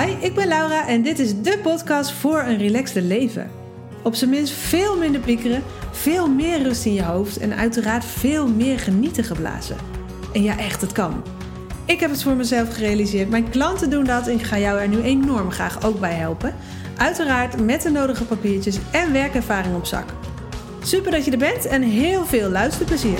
Hi, ik ben Laura en dit is de podcast voor een relaxte leven. Op zijn minst veel minder piekeren, veel meer rust in je hoofd en uiteraard veel meer genieten geblazen. En ja, echt, het kan. Ik heb het voor mezelf gerealiseerd, mijn klanten doen dat en ik ga jou er nu enorm graag ook bij helpen. Uiteraard met de nodige papiertjes en werkervaring op zak. Super dat je er bent en heel veel luisterplezier.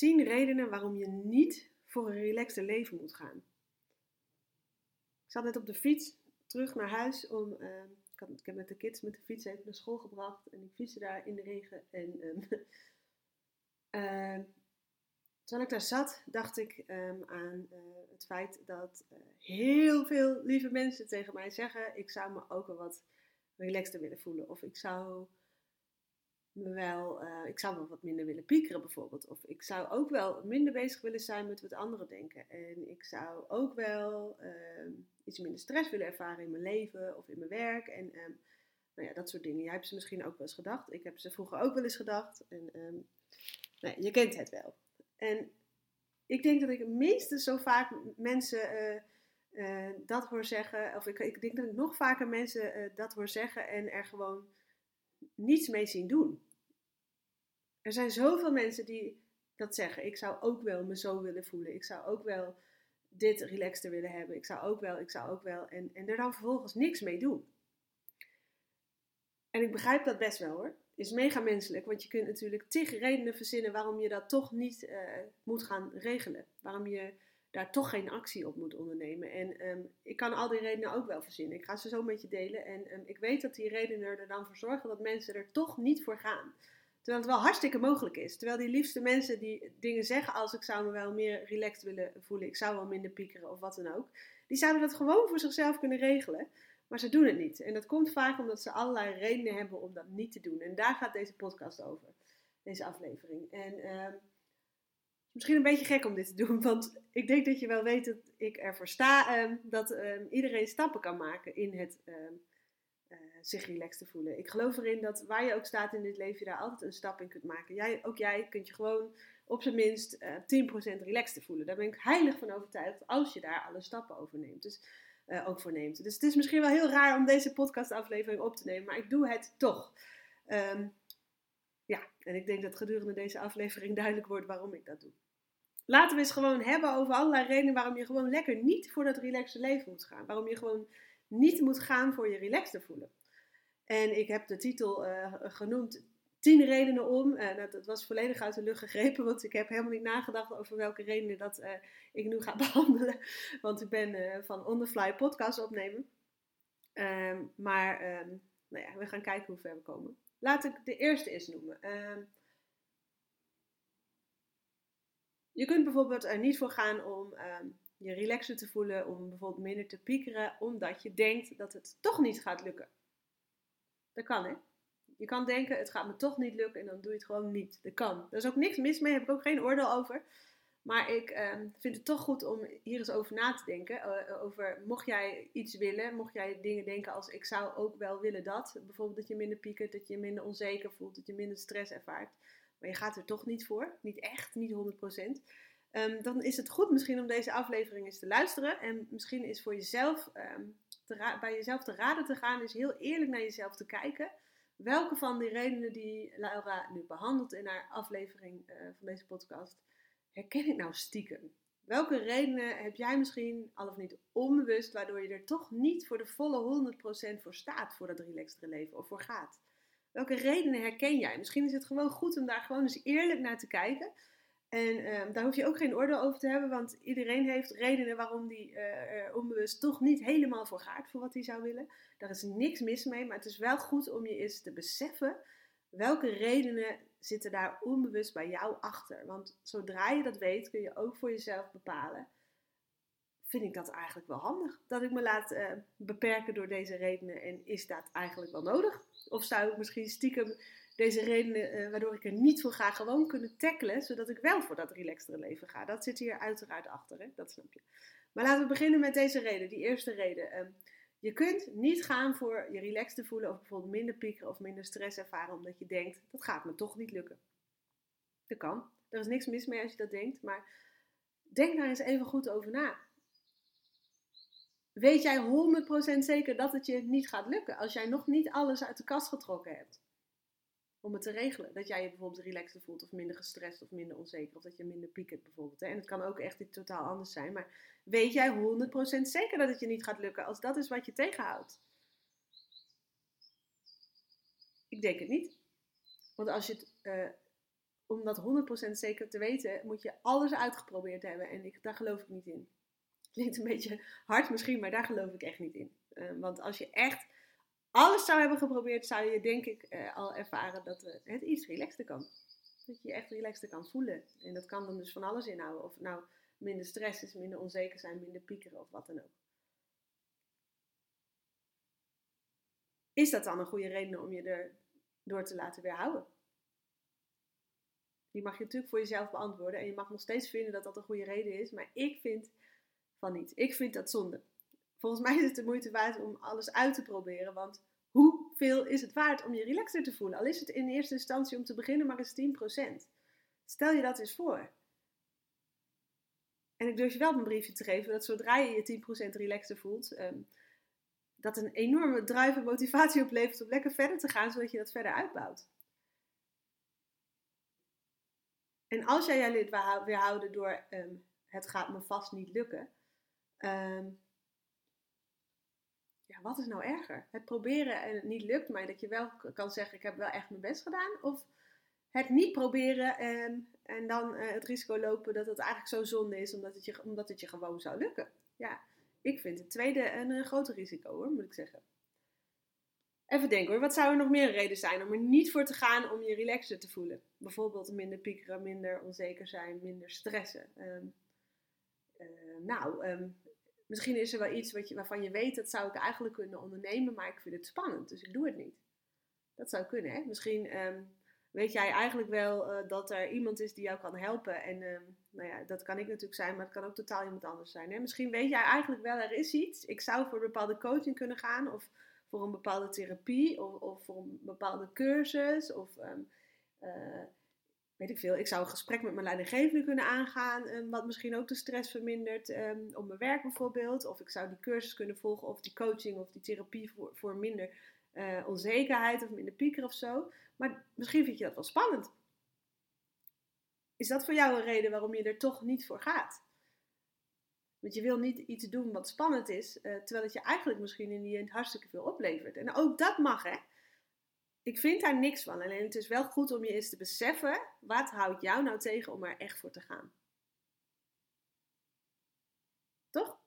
Tien redenen waarom je niet voor een relaxte leven moet gaan. Ik zat net op de fiets terug naar huis om. Uh, ik, heb met de kids met de fiets even naar school gebracht en ik fietste daar in de regen. En uh, terwijl ik daar zat, dacht ik um, aan eh, het feit dat eh, heel veel lieve mensen tegen mij zeggen: ik zou me ook wel wat relaxter willen voelen. Of ik zou wel, uh, ik zou wel wat minder willen piekeren bijvoorbeeld. Of ik zou ook wel minder bezig willen zijn met wat anderen denken. En ik zou ook wel uh, iets minder stress willen ervaren in mijn leven of in mijn werk. En um, nou ja, dat soort dingen. Jij hebt ze misschien ook wel eens gedacht. Ik heb ze vroeger ook wel eens gedacht. En um, nou, je kent het wel. En ik denk dat ik minstens zo vaak mensen uh, dat hoor zeggen. Of ik, ik, denk dat ik nog vaker mensen dat hoor zeggen en er gewoon niets mee zien doen. Er zijn zoveel mensen die dat zeggen. Ik zou ook wel me zo willen voelen. Ik zou ook wel dit relaxter willen hebben. Ik zou ook wel, ik zou ook wel. En, en er dan vervolgens niks mee doen. En ik begrijp dat best wel hoor. Is mega menselijk, want je kunt natuurlijk tig redenen verzinnen waarom je dat toch niet uh, moet gaan regelen. Waarom je daar toch geen actie op moet ondernemen. En um, ik kan al die redenen ook wel verzinnen. Ik ga ze zo met je delen. En um, ik weet dat die redenen er dan voor zorgen dat mensen er toch niet voor gaan. Terwijl het wel hartstikke mogelijk is. Terwijl die liefste mensen die dingen zeggen als ik zou me wel meer relaxed willen voelen. Ik zou wel minder piekeren of wat dan ook. Die zouden dat gewoon voor zichzelf kunnen regelen. Maar ze doen het niet. En dat komt vaak omdat ze allerlei redenen hebben om dat niet te doen. En daar gaat deze podcast over. Deze aflevering. En... Um, misschien een beetje gek om dit te doen, want ik denk dat je wel weet dat ik ervoor sta um, dat um, iedereen stappen kan maken in het um, uh, zich relaxed te voelen. Ik geloof erin dat waar je ook staat in dit leven, je daar altijd een stap in kunt maken. Jij, ook jij kunt je gewoon op zijn minst uh, 10% relaxed te voelen. Daar ben ik heilig van overtuigd als je daar alle stappen over neemt. Dus, uh, ook voor neemt. Dus het is misschien wel heel raar om deze podcastaflevering op te nemen, maar ik doe het toch. Ja, en ik denk dat gedurende deze aflevering duidelijk wordt waarom ik dat doe. Laten we eens gewoon hebben over allerlei redenen waarom je gewoon lekker niet voor dat relaxte leven moet gaan. Waarom je gewoon niet moet gaan voor je relaxed te voelen. En ik heb de titel uh, genoemd 10 redenen om. Dat, dat, was volledig uit de lucht gegrepen, want ik heb helemaal niet nagedacht over welke redenen dat uh, ik nu ga behandelen. Want ik ben van On The Fly podcast opnemen. Um, maar um, nou ja, we gaan kijken hoe ver we komen. Laat ik de eerste eens noemen. Um, je kunt bijvoorbeeld er niet voor gaan om um, je relaxer te voelen, om bijvoorbeeld minder te piekeren, omdat je denkt dat het toch niet gaat lukken. Dat kan hè. Je kan denken, het gaat me toch niet lukken en dan doe je het gewoon niet. Dat kan. Er is ook niks mis mee, heb ik ook geen oordeel over. Maar ik um, vind het toch goed om hier eens over na te denken. Uh, over mocht jij iets willen, mocht jij dingen denken als ik zou ook wel willen dat. Bijvoorbeeld dat je minder piekert, dat je minder onzeker voelt, dat je minder stress ervaart maar je gaat er toch niet voor, niet echt, niet 100%. Um, dan is het goed misschien om deze aflevering eens te luisteren. En misschien is voor jezelf, te bij jezelf te raden te gaan, is heel eerlijk naar jezelf te kijken. Welke van die redenen die Laura nu behandelt in haar aflevering uh, van deze podcast, herken ik nou stiekem? Welke redenen heb jij misschien, al of niet onbewust, waardoor je er toch niet voor de volle 100% voor staat voor dat relaxtere leven of voor gaat? Welke redenen herken jij? Misschien is het gewoon goed om daar gewoon eens eerlijk naar te kijken. En um, daar hoef je ook geen oordeel over te hebben, want iedereen heeft redenen waarom die uh, er onbewust toch niet helemaal voor gaat voor wat hij zou willen. Daar is niks mis mee, maar het is wel goed om je eens te beseffen welke redenen zitten daar onbewust bij jou achter. Want zodra je dat weet, kun je ook voor jezelf bepalen vind ik dat eigenlijk wel handig. Dat ik me laat uh, beperken door deze redenen. En is dat eigenlijk wel nodig? Of zou ik misschien stiekem deze redenen, uh, waardoor ik er niet voor ga, gewoon kunnen tackelen. Zodat ik wel voor dat relaxtere leven ga. Dat zit hier uiteraard achter, hè? dat snap je. Maar laten we beginnen met deze reden, die eerste reden. Uh, Je kunt niet gaan voor je relaxed te voelen of bijvoorbeeld minder piekeren of minder stress ervaren omdat je denkt, dat gaat me toch niet lukken. Dat kan. Er is niks mis mee als je dat denkt, maar denk daar eens even goed over na. Weet jij 100% zeker dat het je niet gaat lukken als jij nog niet alles uit de kast getrokken hebt? Om het te regelen. Dat jij je bijvoorbeeld relaxter voelt of minder gestrest of minder onzeker of dat je minder piekert bijvoorbeeld. En het kan ook echt iets totaal anders zijn. Maar weet jij 100% zeker dat het je niet gaat lukken als dat is wat je tegenhoudt? Ik denk het niet. Want als je het, uh, om dat 100% zeker te weten, moet je alles uitgeprobeerd hebben. En ik, daar geloof ik niet in. Klinkt een beetje hard misschien, maar daar geloof ik echt niet in. Uh, want als je echt alles zou hebben geprobeerd, zou je denk ik uh, al ervaren dat het iets relaxter kan. Dat je je echt relaxter kan voelen. En dat kan dan dus van alles inhouden. Of nou minder stress is, minder onzeker zijn, minder piekeren of wat dan ook. Is dat dan een goede reden om je er door te laten weerhouden? Die mag je natuurlijk voor jezelf beantwoorden. En je mag nog steeds vinden dat dat een goede reden is. Maar ik vind van niet. Ik vind dat zonde. Volgens mij is het de moeite waard om alles uit te proberen. Want hoeveel is het waard om je relaxer te voelen? Al is het in eerste instantie om te beginnen maar eens 10%. Stel je dat eens voor. En ik durf je wel een briefje te geven dat zodra je je 10% relaxer voelt, um, dat een enorme drive motivatie oplevert om lekker verder te gaan, zodat je dat verder uitbouwt. En als jij jij lid weerhouden door um, het gaat me vast niet lukken, um, ja, wat is nou erger? Het proberen en het niet lukt, maar dat je wel kan zeggen: Ik heb wel echt mijn best gedaan. Of het niet proberen en, en dan uh, het risico lopen dat het eigenlijk zo zonde is, omdat het, je, omdat het je gewoon zou lukken. Ja, ik vind het tweede een, een groter risico hoor, moet ik zeggen. Even denken hoor, wat zou er nog meer reden zijn om er niet voor te gaan om je relaxer te voelen? Bijvoorbeeld minder piekeren, minder onzeker zijn, minder stressen. Um, uh, nou, um, Misschien is er wel iets wat je, waarvan je weet, dat zou ik eigenlijk kunnen ondernemen, maar ik vind het spannend, dus ik doe het niet. Dat zou kunnen, hè? Misschien um, weet jij eigenlijk wel uh, dat er iemand is die jou kan helpen. En um, nou ja, dat kan ik natuurlijk zijn, maar het kan ook totaal iemand anders zijn. Hè? Misschien weet jij eigenlijk wel, er is iets. Ik zou voor een bepaalde coaching kunnen gaan, of voor een bepaalde therapie, of, of voor een bepaalde cursus, of... Um, uh, weet ik veel, ik zou een gesprek met mijn leidinggevende kunnen aangaan, um, wat misschien ook de stress vermindert um, op mijn werk bijvoorbeeld. Of ik zou die cursus kunnen volgen, of die coaching of die therapie voor, voor minder uh, onzekerheid of minder pieker of zo. Maar misschien vind je dat wel spannend. Is dat voor jou een reden waarom je er toch niet voor gaat? Want je wil niet iets doen wat spannend is, uh, terwijl het je eigenlijk misschien in die end hartstikke veel oplevert. En ook dat mag, hè? Ik vind daar niks van. Alleen het is wel goed om je eens te beseffen, wat houdt jou nou tegen om er echt voor te gaan? Toch?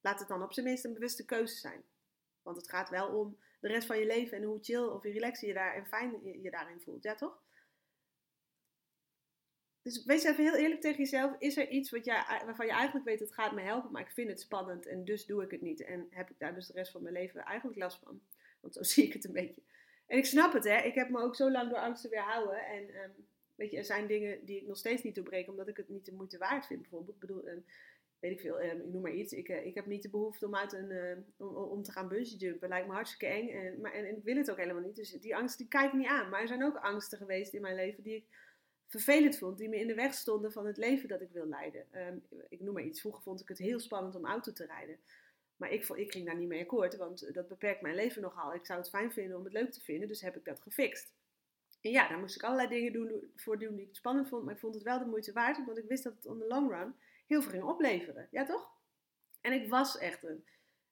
Laat het dan op zijn minst een bewuste keuze zijn. Want het gaat wel om de rest van je leven en hoe chill of relaxed je daar en fijn je daarin voelt. Ja, toch? Dus wees even heel eerlijk tegen jezelf. Is er iets wat jij, waarvan je eigenlijk weet, het gaat me helpen, maar ik vind het spannend en dus doe ik het niet. En heb ik daar dus de rest van mijn leven eigenlijk last van. Want zo zie ik het een beetje. En ik snap het, hè. Ik heb me ook zo lang door angsten weerhouden. En um, weet je, er zijn dingen die ik nog steeds niet doorbrek, omdat ik het niet de moeite waard vind. Bijvoorbeeld, ik bedoel, um, weet ik veel, um, ik noem maar iets. Ik, uh, ik heb niet de behoefte om, uit een, om, om, te gaan bungee jumpen. Lijkt me hartstikke eng. En, maar, en, ik wil het ook helemaal niet. Dus die angst, die kijk ik niet aan. Maar er zijn ook angsten geweest in mijn leven die ik vervelend vond. Die me in de weg stonden van het leven dat ik wil leiden. ik noem maar iets. Vroeger vond ik het heel spannend om auto te rijden. Maar ik, ik ging daar niet mee akkoord, want dat beperkt mijn leven nogal. Ik zou het fijn vinden om het leuk te vinden, dus heb ik dat gefixt. En ja, daar moest ik allerlei dingen doen, voor doen die ik spannend vond, maar ik vond het wel de moeite waard, want ik wist dat het on the long run heel veel ging opleveren. Ja, toch? En ik was echt een.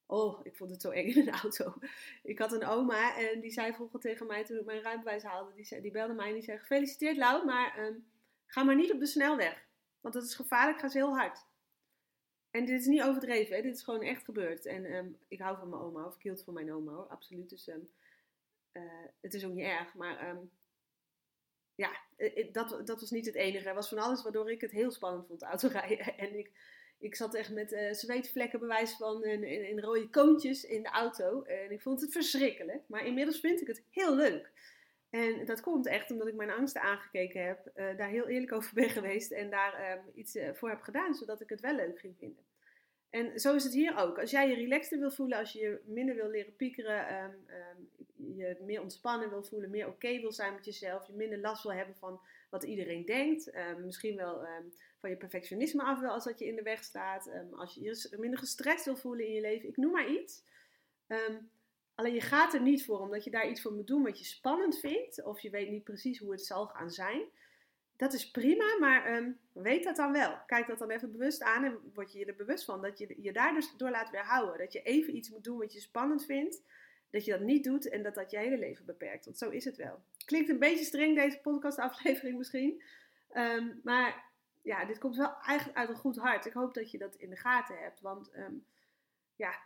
Oh, ik vond het zo eng in een auto. Ik had een oma en die zei vroeger tegen mij toen ik mijn rijbewijs haalde, die, zei, die belde mij en die zei: Gefeliciteerd, Lau, maar um, ga maar niet op de snelweg, want dat is gevaarlijk, ga ze heel hard. En dit is niet overdreven, hè? dit is gewoon echt gebeurd. En um, ik hou van mijn oma, of ik hield van mijn oma hoor, absoluut. Dus um, uh, het is ook niet erg. Maar um, ja, dat, dat was niet het enige. Er was van alles waardoor ik het heel spannend vond autorijden. En ik, ik zat echt met uh, zweetvlekken bewijs van in, rode koontjes in de auto. En ik vond het verschrikkelijk. Maar inmiddels vind ik het heel leuk. En dat komt echt omdat ik mijn angsten aangekeken heb, uh, daar heel eerlijk over ben geweest en daar iets voor heb gedaan, zodat ik het wel leuk ging vinden. En zo is het hier ook. Als jij je relaxter wil voelen, als je je minder wil leren piekeren, ehm, ehm, je meer ontspannen wil voelen, meer oké wil zijn met jezelf, je minder last wil hebben van wat iedereen denkt, ehm, misschien wel van je perfectionisme af wil als dat je in de weg staat, als je je minder gestrest wil voelen in je leven, ik noem maar iets. alleen je gaat er niet voor omdat je daar iets voor moet doen wat je spannend vindt, of je weet niet precies hoe het zal gaan zijn dat is prima, maar um, weet dat dan wel. Kijk dat dan even bewust aan en word je je er bewust van dat je je daar dus door laat weerhouden. Dat je even iets moet doen wat je spannend vindt, dat je dat niet doet en dat dat je hele leven beperkt. Want zo is het wel. Klinkt een beetje streng deze podcastaflevering misschien, um, maar ja, dit komt wel eigenlijk uit een goed hart. Ik hoop dat je dat in de gaten hebt, want um, ja,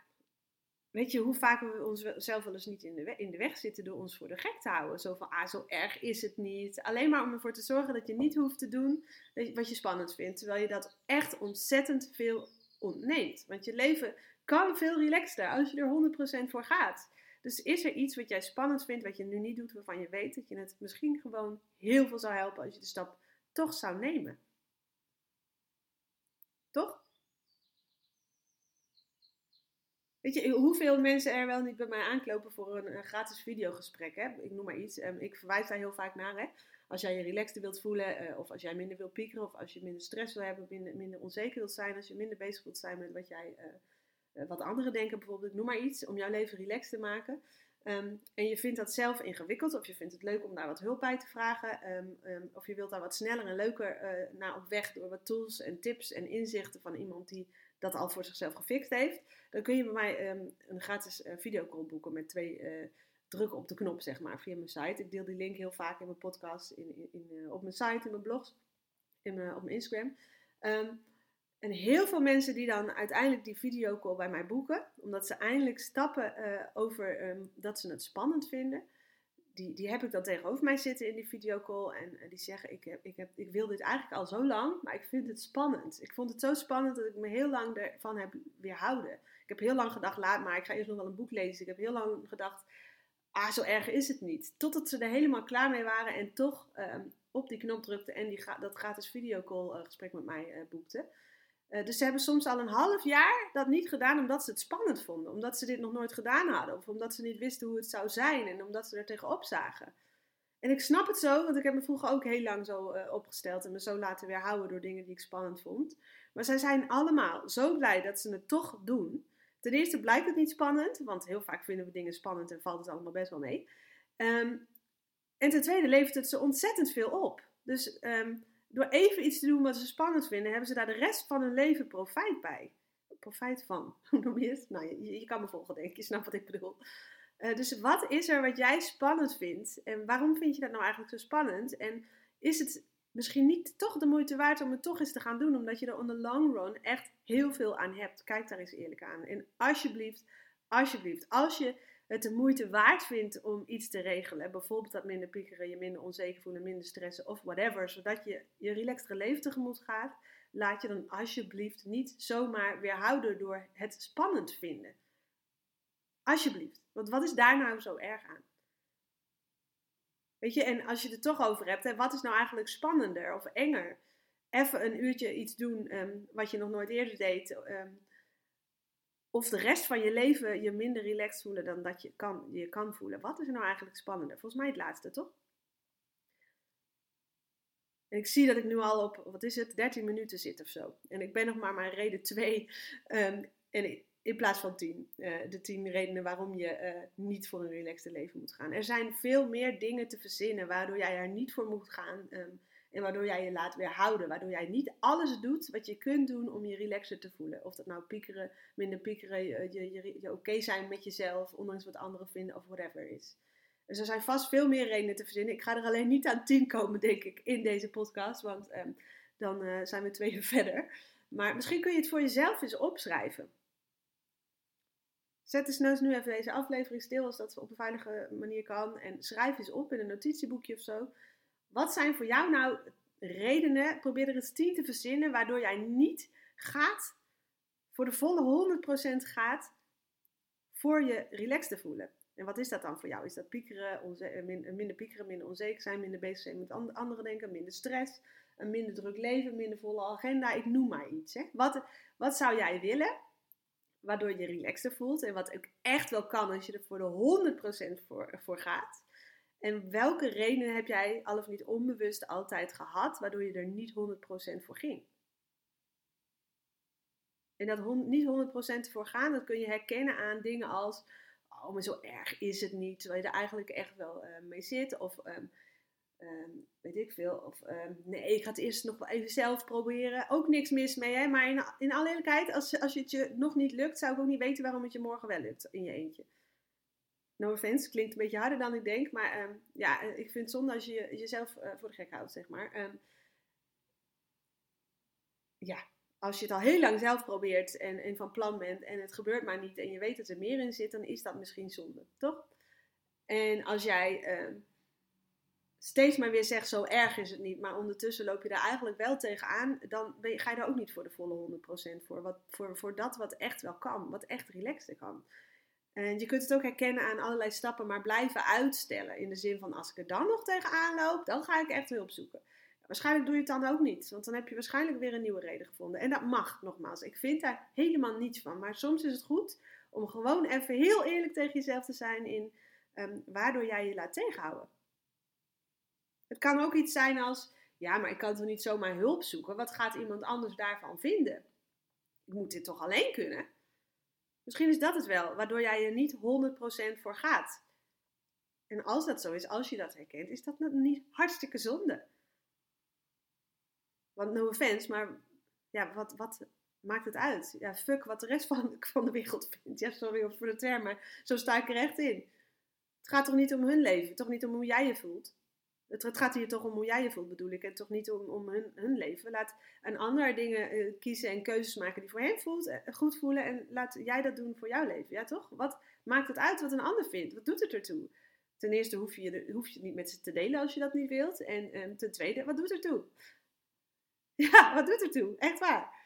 Weet je hoe vaak we onszelf wel eens niet in de, weg, zitten door ons voor de gek te houden? Zo van, ah, zo erg is het niet. Alleen maar om ervoor te zorgen dat je niet hoeft te doen wat je spannend vindt. Terwijl je dat echt ontzettend veel ontneemt. Want je leven kan veel relaxter als je er 100% voor gaat. Dus is er iets wat jij spannend vindt, wat je nu niet doet, waarvan je weet dat je het misschien gewoon heel veel zou helpen als je de stap toch zou nemen? Toch? Weet je, hoeveel mensen er wel niet bij mij aanklopen voor een, gratis videogesprek? Hè? Ik noem maar iets. Um, ik verwijs daar heel vaak naar. Hè? Als jij je relaxter wilt voelen, uh, of als jij minder wilt piekeren, of als je minder stress wil hebben, minder, minder onzeker wilt zijn, als je minder bezig wilt zijn met wat, jij, uh, wat anderen denken, bijvoorbeeld, noem maar iets, om jouw leven relaxed te maken. Um, en je vindt dat zelf ingewikkeld, of je vindt het leuk om daar wat hulp bij te vragen, um, of je wilt daar wat sneller en leuker naar op weg door wat tools en tips en inzichten van iemand die dat al voor zichzelf gefixt heeft, dan kun je bij mij um, een gratis uh, videocall boeken met twee uh, drukken op de knop, zeg maar, via mijn site. Ik deel die link heel vaak in mijn podcast, in, in, uh, op mijn site, in mijn blogs, in op mijn Instagram. Um, en heel veel mensen die dan uiteindelijk die videocall bij mij boeken, omdat ze eindelijk stappen over um, dat ze het spannend vinden die, die heb ik dan tegenover mij zitten in die videocall. En, die zeggen, ik, heb, ik, heb, ik wil dit eigenlijk al zo lang, maar ik vind het spannend. Ik vond het zo spannend dat ik me heel lang ervan heb weerhouden. Ik heb heel lang gedacht, laat maar, ik ga eerst nog wel een boek lezen. Ik heb heel lang gedacht, ah, zo erg is het niet. Totdat ze er helemaal klaar mee waren en toch um, op die knop drukten en die, dat gratis videocall uh, gesprek met mij uh, boekten. Uh, dus ze hebben soms al een half jaar dat niet gedaan omdat ze het spannend vonden. Omdat ze dit nog nooit gedaan hadden. Of omdat ze niet wisten hoe het zou zijn. En omdat ze er tegenop zagen. En ik snap het zo, want ik heb me vroeger ook heel lang zo uh, opgesteld. En me zo laten weerhouden door dingen die ik spannend vond. Maar zij zijn allemaal zo blij dat ze het toch doen. Ten eerste blijkt het niet spannend. Want heel vaak vinden we dingen spannend en valt het allemaal best wel mee. Um, en ten tweede levert het ze ontzettend veel op. Dus... Um, door even iets te doen wat ze spannend vinden, hebben ze daar de rest van hun leven profijt bij. Profijt van, hoe noem je het? Nou, je, kan me volgen, denk ik. Je snapt wat ik bedoel. Uh, dus wat is er wat jij spannend vindt? En waarom vind je dat nou eigenlijk zo spannend? En is het misschien niet toch de moeite waard om het toch eens te gaan doen, omdat je er on the long run echt heel veel aan hebt? Kijk daar eens eerlijk aan. En alsjeblieft, alsjeblieft, als je het de moeite waard vindt om iets te regelen. Bijvoorbeeld dat minder piekeren, je minder onzeker voelen, minder stressen of whatever. Zodat je je relaxtere leven tegemoet gaat. Laat je dan alsjeblieft niet zomaar weerhouden door het spannend vinden. Alsjeblieft. Want wat is daar nou zo erg aan? Weet je, en als je het toch over hebt, hè, wat is nou eigenlijk spannender of enger? Even een uurtje iets doen um, wat je nog nooit eerder deed. Um, of de rest van je leven je minder relaxed voelen dan dat je kan, je kan voelen. Wat is er nou eigenlijk spannender? Volgens mij het laatste, toch? En ik zie dat ik nu al op, wat is het, 13 minuten zit of zo. En ik ben nog maar maar reden 2. Um, ehm, en in plaats van 10. Uh, eh, de 10 redenen waarom je uh, niet voor een relaxed leven moet gaan. Er zijn veel meer dingen te verzinnen waardoor jij er niet voor moet gaan. Um, en waardoor jij je laat weerhouden. Waardoor jij niet alles doet wat je kunt doen om je relaxer te voelen. Of dat nou piekeren, minder piekeren, je, je, oké zijn met jezelf, ondanks wat anderen vinden of whatever is. Dus er zijn vast veel meer redenen te verzinnen. Ik ga er alleen niet aan tien komen, denk ik, in deze podcast. Want um, dan uh, zijn we twee uur verder. Maar misschien kun je het voor jezelf eens opschrijven. Zet dus nu even deze aflevering stil als dat op een veilige manier kan. En schrijf eens op in een notitieboekje of zo. Wat zijn voor jou nou redenen? Probeer er eens tien te verzinnen waardoor jij niet gaat voor de volle 100% gaat voor je relaxed te voelen. En wat is dat dan voor jou? Is dat piekeren, eh, minder piekeren, minder onzeker zijn, minder bezig zijn met anderen denken, minder stress, een minder druk leven, minder volle agenda? Ik noem maar iets. Hè? Wat, wat zou jij willen? waardoor je relaxter voelt. En wat ook echt wel kan als je er voor de 100% voor, voor gaat. En welke redenen heb jij al of niet onbewust altijd gehad, waardoor je er niet 100% voor ging? En dat niet 100% voor gaan, dat kun je herkennen aan dingen als, oh, maar zo erg is het niet, terwijl je er eigenlijk echt wel uh, mee zit. Of um, um, weet ik veel. Of um, nee, ik ga het eerst nog wel even zelf proberen. Ook niks mis mee, hè? maar in, in alle eerlijkheid, als, als het je nog niet lukt, zou ik ook niet weten waarom het je morgen wel lukt in je eentje. No offense, klinkt een beetje harder dan ik denk, maar ja, ik vind het zonde als je jezelf uh, voor de gek houdt, zeg maar. ja, als je het al heel lang zelf probeert en, van plan bent en het gebeurt maar niet en je weet dat er meer in zit, dan is dat misschien zonde, toch? En als jij uh, steeds maar weer zegt, zo erg is het niet, maar ondertussen loop je daar eigenlijk wel tegenaan, dan ga je daar ook niet voor de volle 100% voor. Wat, voor. Voor dat wat echt wel kan, wat echt relaxed kan. En je kunt het ook herkennen aan allerlei stappen, maar blijven uitstellen. In de zin van, als ik er dan nog tegenaan loop, dan ga ik echt hulp zoeken. Waarschijnlijk doe je het dan ook niet, want dan heb je waarschijnlijk weer een nieuwe reden gevonden. En dat mag, nogmaals. Ik vind daar helemaal niets van. Maar soms is het goed om gewoon even heel eerlijk tegen jezelf te zijn in um, waardoor jij je laat tegenhouden. Het kan ook iets zijn als, ja, maar ik kan toch niet zomaar hulp zoeken? Wat gaat iemand anders daarvan vinden? Ik moet dit toch alleen kunnen? Misschien is dat het wel, waardoor jij er niet 100% voor gaat. En als dat zo is, als je dat herkent, is dat niet hartstikke zonde. Want no offense, maar ja, wat, wat maakt het uit? Ja, fuck wat de rest van, van de wereld vindt. Ja, sorry voor de term, maar zo sta ik er echt in. Het gaat toch niet om hun leven, toch niet om hoe jij je voelt. Het, het gaat hier toch om hoe jij je voelt, bedoel ik. En toch niet om, om hun, hun leven. Laat een ander dingen uh, kiezen en keuzes maken die voor hem voelt, uh, goed voelen. En laat jij dat doen voor jouw leven. Ja, toch? Wat maakt het uit wat een ander vindt? Wat doet het ertoe? Ten eerste hoef je, hoef je het niet met ze te delen als je dat niet wilt. En um, ten tweede, wat doet het ertoe? Ja, wat doet er toe? Echt waar.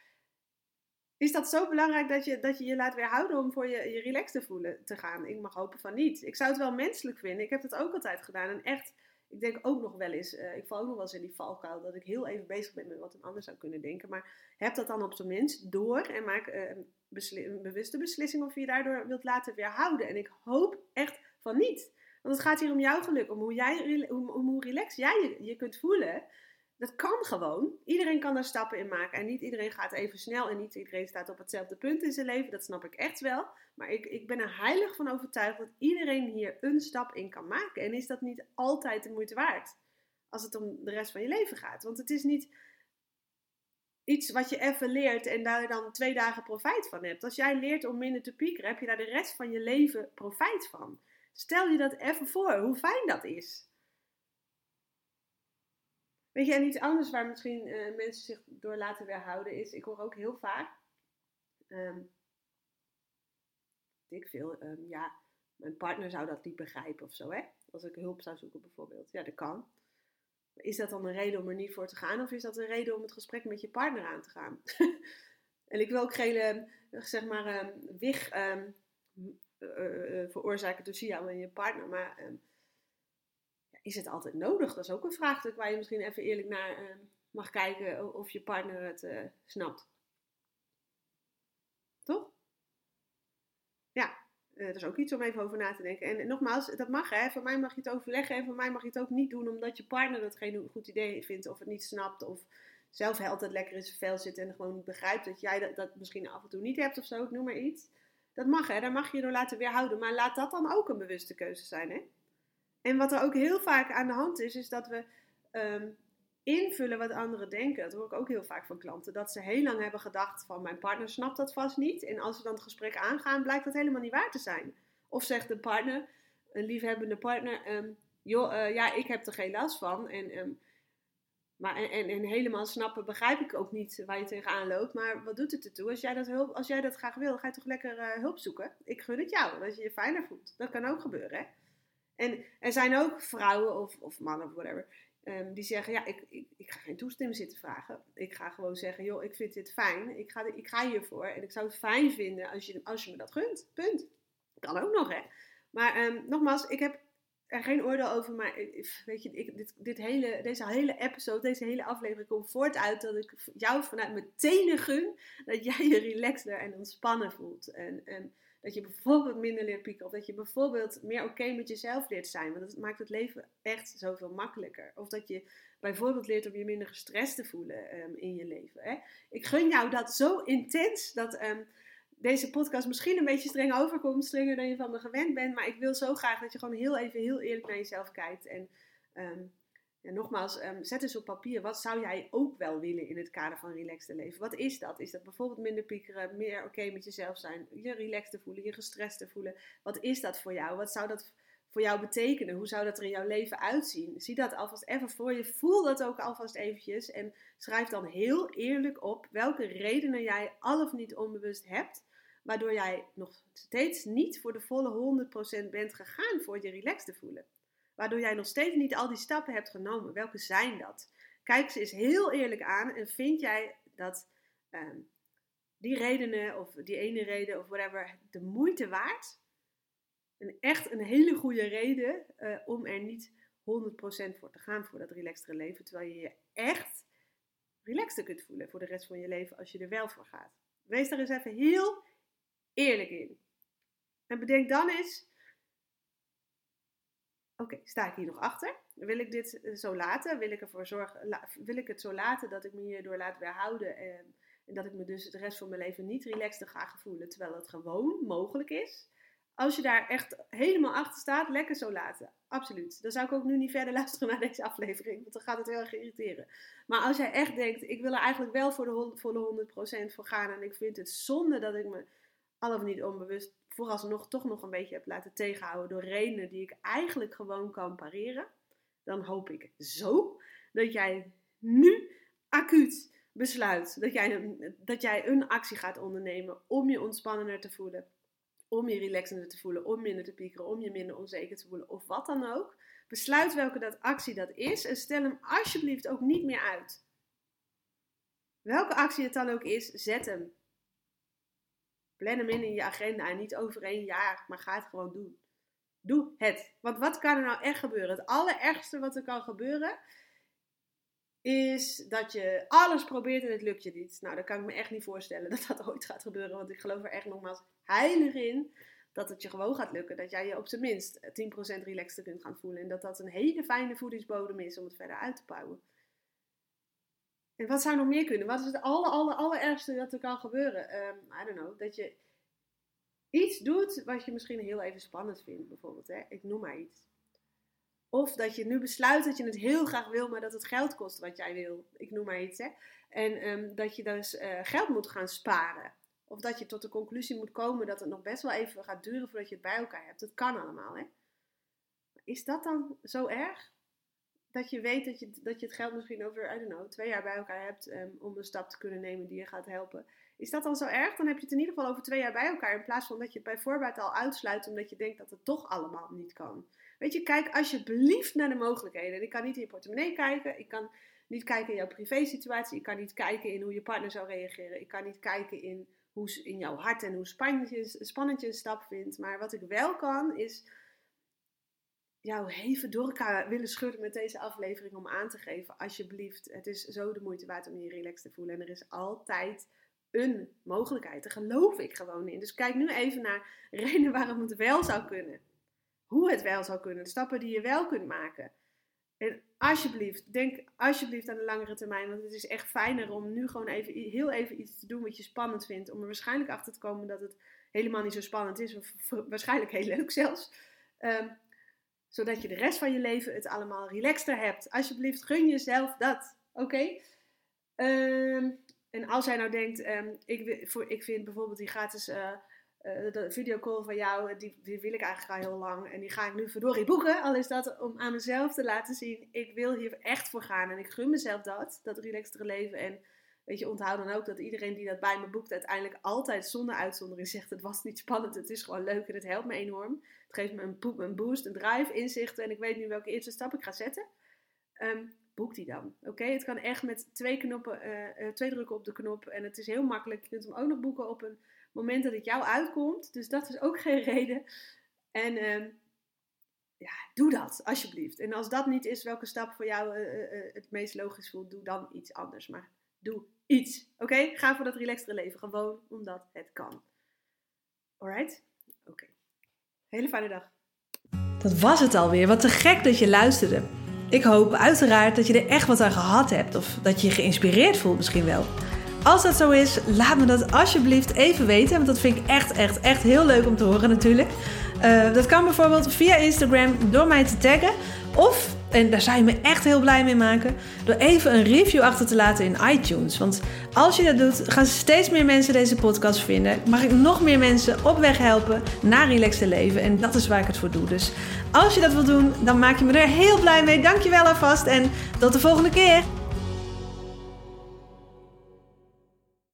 Is dat zo belangrijk dat je dat je, je laat weerhouden om voor je, je relaxed te voelen te gaan? Ik mag hopen van niet. Ik zou het wel menselijk vinden. Ik heb dat ook altijd gedaan. En echt, ik denk ook nog wel eens, uh, ik val ook nog wel eens in die valkuil dat ik heel even bezig ben met wat een ander zou kunnen denken. Maar heb dat dan op zijn minst door en maak uh, een bewuste beslissing of je je daardoor wilt laten weerhouden. En ik hoop echt van niet. Want het gaat hier om jouw geluk, om hoe, jij, om, om hoe relaxed jij je, je kunt voelen. Dat kan gewoon. Iedereen kan daar stappen in maken. En niet iedereen gaat even snel. En niet iedereen staat op hetzelfde punt in zijn leven. Dat snap ik echt wel. Maar ik, ik ben er heilig van overtuigd dat iedereen hier een stap in kan maken. En is dat niet altijd de moeite waard? Als het om de rest van je leven gaat. Want het is niet iets wat je even leert en daar dan twee dagen profijt van hebt. Als jij leert om minder te piekeren, heb je daar de rest van je leven profijt van. Stel je dat even voor, hoe fijn dat is. Weet je, en iets anders waar misschien uh, mensen zich door laten weerhouden is, ik hoor ook heel vaak, um, ik veel, um, ja, mijn partner zou dat niet begrijpen of zo, hè? Als ik hulp zou zoeken bijvoorbeeld. Ja, dat kan. Is dat dan een reden om er niet voor te gaan? Of is dat een reden om het gesprek met je partner aan te gaan? en ik wil ook geen, uh, zeg maar, um, wig um, uh, veroorzaken tussen jou en je partner. Maar is het altijd nodig? Dat is ook een vraagstuk waar je misschien even eerlijk naar uh, mag kijken of je partner het uh, snapt. Toch? Ja, uh, dat is ook iets om even over na te denken. En, nogmaals, dat mag hè. Voor mij mag je het overleggen en voor mij mag je het ook niet doen omdat je partner het geen goed idee vindt of het niet snapt of zelf altijd lekker in zijn vel zit en gewoon begrijpt dat jij dat, dat misschien af en toe niet hebt of zo, ik noem maar iets. Dat mag hè, daar mag je door laten weerhouden. Maar laat dat dan ook een bewuste keuze zijn hè. En wat er ook heel vaak aan de hand is, is dat we um, invullen wat anderen denken. Dat hoor ik ook heel vaak van klanten. Dat ze heel lang hebben gedacht van mijn partner snapt dat vast niet. En als ze dan het gesprek aangaan, blijkt dat helemaal niet waar te zijn. Of zegt de partner, een liefhebbende partner, um, joh, uh, ja, ik heb er geen last van. En, um, maar, en, en, helemaal snappen begrijp ik ook niet waar je tegenaan loopt. Maar wat doet het ertoe? Als jij dat, hulp, als jij dat graag wil, ga je toch lekker uh, hulp zoeken? Ik gun het jou, dat je je fijner voelt. Dat kan ook gebeuren, hè? En er zijn ook vrouwen of, of mannen of whatever. Um, die zeggen, ja, ik, ik, ik, ga geen toestemming zitten vragen. Ik ga gewoon zeggen, joh, ik vind dit fijn. Ik ga, ik ga hiervoor. En ik zou het fijn vinden als je, als je me dat gunt. Punt. Kan ook nog, hè. Maar um, nogmaals, ik heb er geen oordeel over, maar weet je, dit, dit hele, deze hele episode, deze hele aflevering komt voort uit dat ik jou vanuit mijn tenen gun dat jij je relaxter en ontspannen voelt. En, en dat je bijvoorbeeld minder leert pieken. Of dat je bijvoorbeeld meer oké met jezelf leert zijn. Want dat maakt het leven echt zoveel makkelijker. Of dat je bijvoorbeeld leert om je minder gestrest te voelen ehm, in je leven. Hè? Ik gun jou dat zo intens dat ehm, deze podcast misschien een beetje streng overkomt. Strenger dan je van me gewend bent. Maar ik wil zo graag dat je gewoon heel even heel eerlijk naar jezelf kijkt. En ehm, en nogmaals, um, zet eens op papier. Wat zou jij ook wel willen in het kader van relaxed leven? Wat is dat? Is dat bijvoorbeeld minder piekeren, meer oké met jezelf zijn, je relaxed te voelen, je gestrest te voelen? Wat is dat voor jou? Wat zou dat voor jou betekenen? Hoe zou dat er in jouw leven uitzien? Zie dat alvast even voor je. Voel dat ook alvast eventjes. En schrijf dan heel eerlijk op welke redenen jij al of niet onbewust hebt. Waardoor jij nog steeds niet voor de volle 100% bent gegaan voor je relaxed te voelen waardoor jij nog steeds niet al die stappen hebt genomen. Welke zijn dat? Kijk ze eens heel eerlijk aan en vind jij dat ehm, die redenen of die ene reden of whatever de moeite waard? En echt een hele goede reden uh, om er niet 100% voor te gaan voor dat relaxtere leven. Terwijl je je echt relaxter kunt voelen voor de rest van je leven als je er wel voor gaat. Wees daar eens even heel eerlijk in. En bedenk dan eens Oké, sta ik hier nog achter? Wil ik dit eh, zo laten? Wil ik, ervoor zorgen, wil ik het zo laten dat ik me hierdoor laat weerhouden en, dat ik me dus de rest van mijn leven niet relaxed ga voelen, terwijl het gewoon mogelijk is? Als je daar echt helemaal achter staat, lekker zo laten. Absoluut. Dan zou ik ook nu niet verder luisteren naar deze aflevering, want dan gaat het heel erg irriteren. Maar als jij echt denkt, ik wil er eigenlijk wel voor de volle 100% voor gaan en ik vind het zonde dat ik me al of niet onbewust vooralsnog toch nog een beetje heb laten tegenhouden door redenen die ik eigenlijk gewoon kan pareren, dan hoop ik zo dat jij nu acuut besluit dat jij, dat jij een actie gaat ondernemen om je ontspannender te voelen, om je relaxender te voelen, om minder te piekeren, om je minder onzeker te voelen of wat dan ook. Besluit welke dat actie dat is en stel hem alsjeblieft ook niet meer uit. Welke actie het dan ook is, zet hem. Plan hem in in je agenda en niet over één jaar, maar ga het gewoon doen. Doe het. Want wat kan er nou echt gebeuren? Het allerergste wat er kan gebeuren is dat je alles probeert en het lukt je niet. Nou, dat kan ik me echt niet voorstellen dat dat ooit gaat gebeuren. Want ik geloof er echt nogmaals heilig in dat het je gewoon gaat lukken. Dat jij je op zijn minst 10% relaxter kunt gaan voelen. En dat dat een hele fijne voedingsbodem is om het verder uit te bouwen. En wat zou nog meer kunnen? Wat is het aller, aller, allerergste dat er kan gebeuren? Um, I don't know. Dat je iets doet wat je misschien heel even spannend vindt, bijvoorbeeld. Hè? Ik noem maar iets. Of dat je nu besluit dat je het heel graag wil, maar dat het geld kost wat jij wil. Ik noem maar iets. Hè? En um, dat je dus uh, geld moet gaan sparen. Of dat je tot de conclusie moet komen dat het nog best wel even gaat duren voordat je het bij elkaar hebt. Dat kan allemaal. Hè? Is dat dan zo erg? Dat je weet dat je, dat je het geld misschien over, I don't know, twee jaar bij elkaar hebt um, om een stap te kunnen nemen die je gaat helpen. Is dat dan zo erg? Dan heb je het in ieder geval over twee jaar bij elkaar. In plaats van dat je het bij voorbaat al uitsluit omdat je denkt dat het toch allemaal niet kan. Weet je, kijk alsjeblieft naar de mogelijkheden. Ik kan niet in je portemonnee kijken. Ik kan niet kijken in jouw privésituatie. Ik kan niet kijken in hoe je partner zou reageren. Ik kan niet kijken in, hoe, in jouw hart en hoe spannend je een stap vindt. Maar wat ik wel kan is jou even door elkaar willen schudden met deze aflevering om aan te geven. Alsjeblieft, het is zo de moeite waard om je relaxed te voelen. En er is altijd een mogelijkheid. Daar geloof ik gewoon in. Dus kijk nu even naar redenen waarom het wel zou kunnen. Hoe het wel zou kunnen. De stappen die je wel kunt maken. En alsjeblieft, denk alsjeblieft aan de langere termijn. Want het is echt fijner om nu gewoon even, heel even iets te doen wat je spannend vindt. Om er waarschijnlijk achter te komen dat het helemaal niet zo spannend is. Of waarschijnlijk heel leuk zelfs. Um, zodat je de rest van je leven het allemaal relaxter hebt. Alsjeblieft, gun jezelf dat. Oké? Ehm, en als hij nou denkt, um, ik, voor, ik vind bijvoorbeeld die gratis uh, uh, de videocall van jou, die, die wil ik eigenlijk al heel lang. En die ga ik nu verdorie boeken. Al is dat om aan mezelf te laten zien, ik wil hier echt voor gaan. En ik gun mezelf dat, dat relaxtere leven. En Weet je, onthoud dan ook dat iedereen die dat bij me boekt uiteindelijk altijd zonder uitzondering zegt: het was niet spannend, het is gewoon leuk en het helpt me enorm. Het geeft me een, een boost, een drive, inzichten en ik weet nu welke eerste stap ik ga zetten. Um, boek die dan. Oké, het kan echt met twee, knoppen, uh, twee drukken op de knop en het is heel makkelijk. Je kunt hem ook nog boeken op een moment dat het jou uitkomt. Dus dat is ook geen reden. En um, ja, doe dat alsjeblieft. En als dat niet is welke stap voor jou het meest logisch voelt, doe dan iets anders. Maar doe iets. Oké? Ga voor dat relaxtere leven. Gewoon omdat het kan. Alright? Oké. Hele fijne dag. Dat was het alweer. Wat te gek dat je luisterde. Ik hoop uiteraard dat je er echt wat aan gehad hebt. Of dat je je geïnspireerd voelt misschien wel. Als dat zo is, laat me dat alsjeblieft even weten. Want dat vind ik echt, echt, echt heel leuk om te horen natuurlijk. Uh, dat kan bijvoorbeeld via Instagram door mij te taggen. Of en daar zou je me echt heel blij mee maken. Door even een review achter te laten in iTunes. Want als je dat doet, gaan steeds meer mensen deze podcast vinden. Mag ik nog meer mensen op weg helpen naar relaxte leven. En dat is waar ik het voor doe. Dus als je dat wil doen, dan maak je me er heel blij mee. Dankjewel alvast en tot de volgende keer.